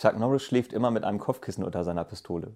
Chuck Norris schläft immer mit einem Kopfkissen unter seiner Pistole.